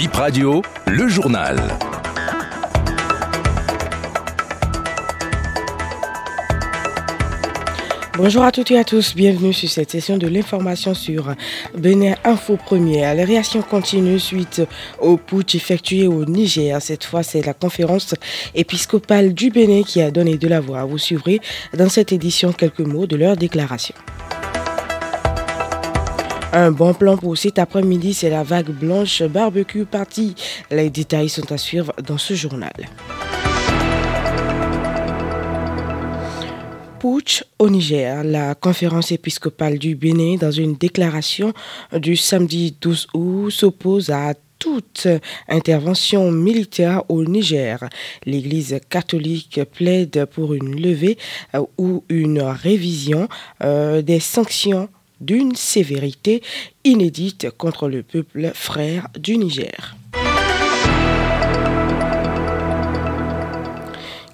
Bip Radio, le journal. Bonjour à toutes et à tous, bienvenue sur cette session de l'information sur Benin Info Première. Les réactions continuent suite au putsch effectué au Niger. Cette fois, c'est la conférence épiscopale du Bénin qui a donné de la voix. Vous suivrez dans cette édition quelques mots de leur déclaration. Un bon plan pour cet après-midi, c'est la vague blanche barbecue party. Les détails sont à suivre dans ce journal. Putsch au Niger. La conférence épiscopale du Bénin, dans une déclaration du samedi 12 août, s'oppose à toute intervention militaire au Niger. L'Église catholique plaide pour une levée euh, ou une révision euh, des sanctions d'une sévérité inédite contre le peuple frère du Niger.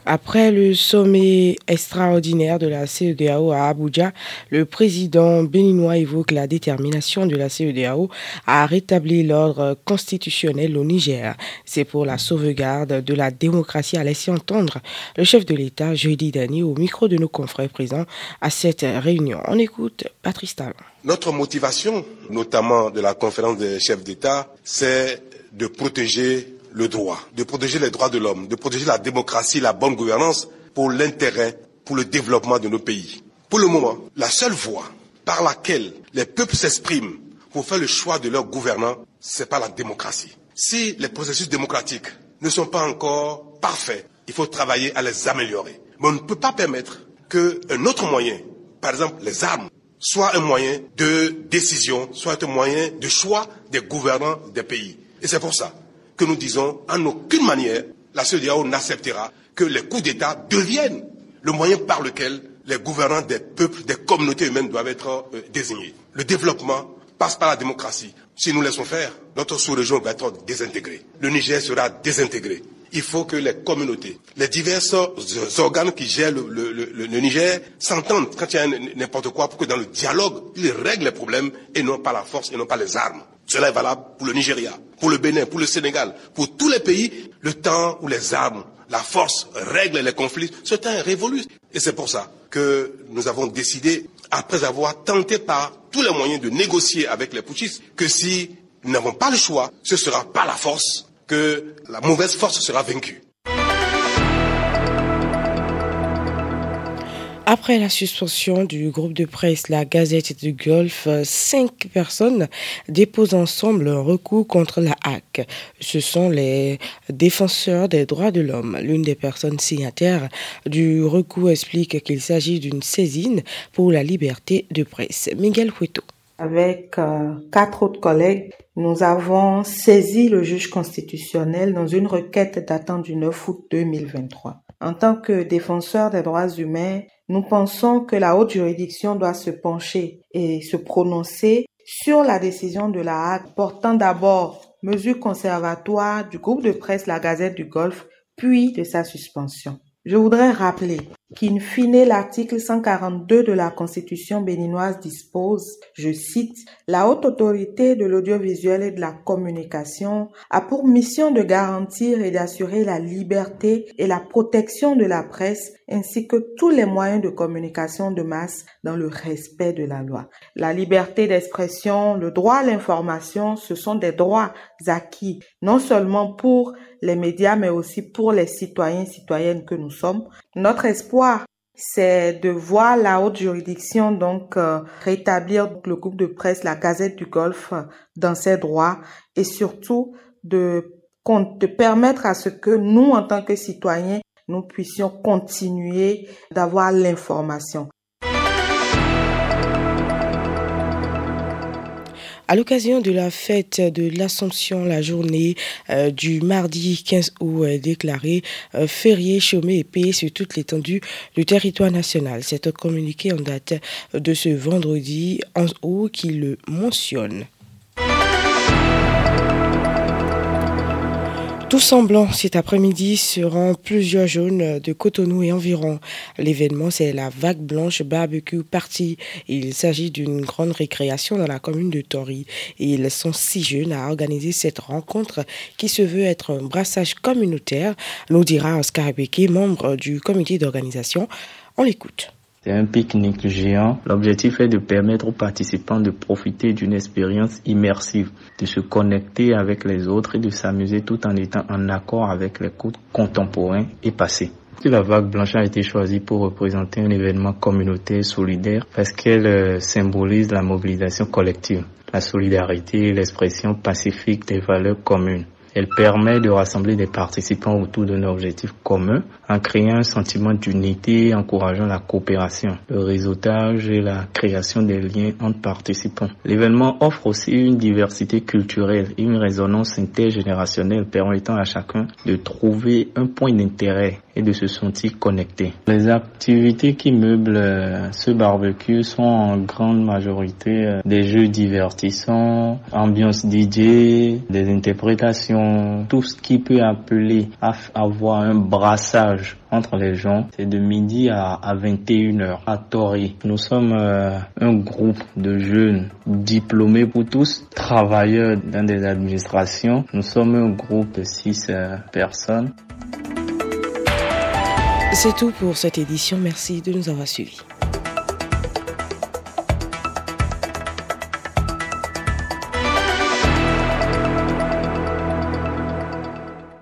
Après le sommet extraordinaire de la CEDAO à Abuja, le président béninois évoque la détermination de la CEDAO à rétablir l'ordre constitutionnel au Niger. C'est pour la sauvegarde de la démocratie, à laisser entendre le chef de l'État jeudi dernier au micro de nos confrères présents à cette réunion. On écoute Patrice Talon. Notre motivation, notamment de la conférence des chefs d'État, c'est de protéger le droit, de protéger les droits de l'homme, de protéger la démocratie, la bonne gouvernance pour l'intérêt, pour le développement de nos pays. Pour le moment, la seule voie par laquelle les peuples s'expriment pour faire le choix de leur gouvernant, c'est pas la démocratie. Si les processus démocratiques ne sont pas encore parfaits, il faut travailler à les améliorer. Mais on ne peut pas permettre qu'un autre moyen, par exemple les armes, soit un moyen de décision, soit un moyen de choix des gouvernants des pays. Et c'est pour ça que nous disons en aucune manière la CEDEAO n'acceptera que les coups d'État deviennent le moyen par lequel les gouvernants des peuples, des communautés humaines doivent être euh, désignés. Le développement passe par la démocratie. Si nous laissons faire, notre sous-région va être désintégrée. Le Niger sera désintégré. Il faut que les communautés, les divers organes qui gèrent le, Niger s'entendent quand il y a n'importe quoi pour que dans le dialogue, ils règlent les problèmes et non pas la force et non pas les armes. Cela est valable pour le Nigeria, pour le Bénin, pour le Sénégal, pour tous les pays. Le temps où les armes, la force règlent les conflits, ce temps est révolu. Et c'est pour ça que nous avons décidé, après avoir tenté par tous les moyens de négocier avec les putschistes, que si nous n'avons pas le choix, ce sera par la force que la mauvaise force sera vaincue. Après la suspension du groupe de presse La Gazette du Golfe, cinq personnes déposent ensemble un recours contre la HAC. Ce sont les défenseurs des droits de l'homme. L'une des personnes signataires du recours explique qu'il s'agit d'une saisine pour la liberté de presse. Miguel Hueto. Avec euh, quatre autres collègues, nous avons saisi le juge constitutionnel dans une requête datant du 9 août 2023. En tant que défenseur des droits humains, nous pensons que la haute juridiction doit se pencher et se prononcer sur la décision de la Hague portant d'abord mesure conservatoire du groupe de presse La Gazette du Golfe, puis de sa suspension. Je voudrais rappeler qu'in fine l'article 142 de la Constitution béninoise dispose, je cite, La haute autorité de l'audiovisuel et de la communication a pour mission de garantir et d'assurer la liberté et la protection de la presse ainsi que tous les moyens de communication de masse dans le respect de la loi. La liberté d'expression, le droit à l'information, ce sont des droits acquis non seulement pour les médias mais aussi pour les citoyens et citoyennes que nous sommes. Notre espoir c'est de voir la haute juridiction donc euh, rétablir le groupe de presse, la Gazette du Golfe dans ses droits et surtout de, de permettre à ce que nous, en tant que citoyens, nous puissions continuer d'avoir l'information. À l'occasion de la fête de l'Assomption, la journée euh, du mardi 15 août est déclarée euh, férié, chômé et payé sur toute l'étendue du territoire national. C'est un communiqué en date de ce vendredi 11 août qui le mentionne. Tout semblant cet après-midi seront plusieurs jaunes de Cotonou et environ. L'événement, c'est la Vague Blanche Barbecue Party. Il s'agit d'une grande récréation dans la commune de Tori. Ils sont six jeunes à organiser cette rencontre qui se veut être un brassage communautaire, nous dira Oscar Beke, membre du comité d'organisation. On l'écoute. C'est un pique-nique géant. L'objectif est de permettre aux participants de profiter d'une expérience immersive, de se connecter avec les autres et de s'amuser tout en étant en accord avec les codes contemporains et passés. La vague blanche a été choisie pour représenter un événement communautaire solidaire parce qu'elle euh, symbolise la mobilisation collective, la solidarité et l'expression pacifique des valeurs communes. Elle permet de rassembler des participants autour d'un objectif commun en créant un sentiment d'unité et encourageant la coopération, le réseautage et la création des liens entre participants. L'événement offre aussi une diversité culturelle et une résonance intergénérationnelle permettant à chacun de trouver un point d'intérêt et de se sentir connecté. Les activités qui meublent euh, ce barbecue sont en grande majorité euh, des jeux divertissants, ambiance DJ, des interprétations, tout ce qui peut appeler à avoir un brassage entre les gens. C'est de midi à, 21h à Tori. Nous sommes euh, un groupe de jeunes diplômés pour tous, travailleurs dans des administrations. Nous sommes un groupe de six personnes. C'est tout pour cette édition. Merci de nous avoir suivis.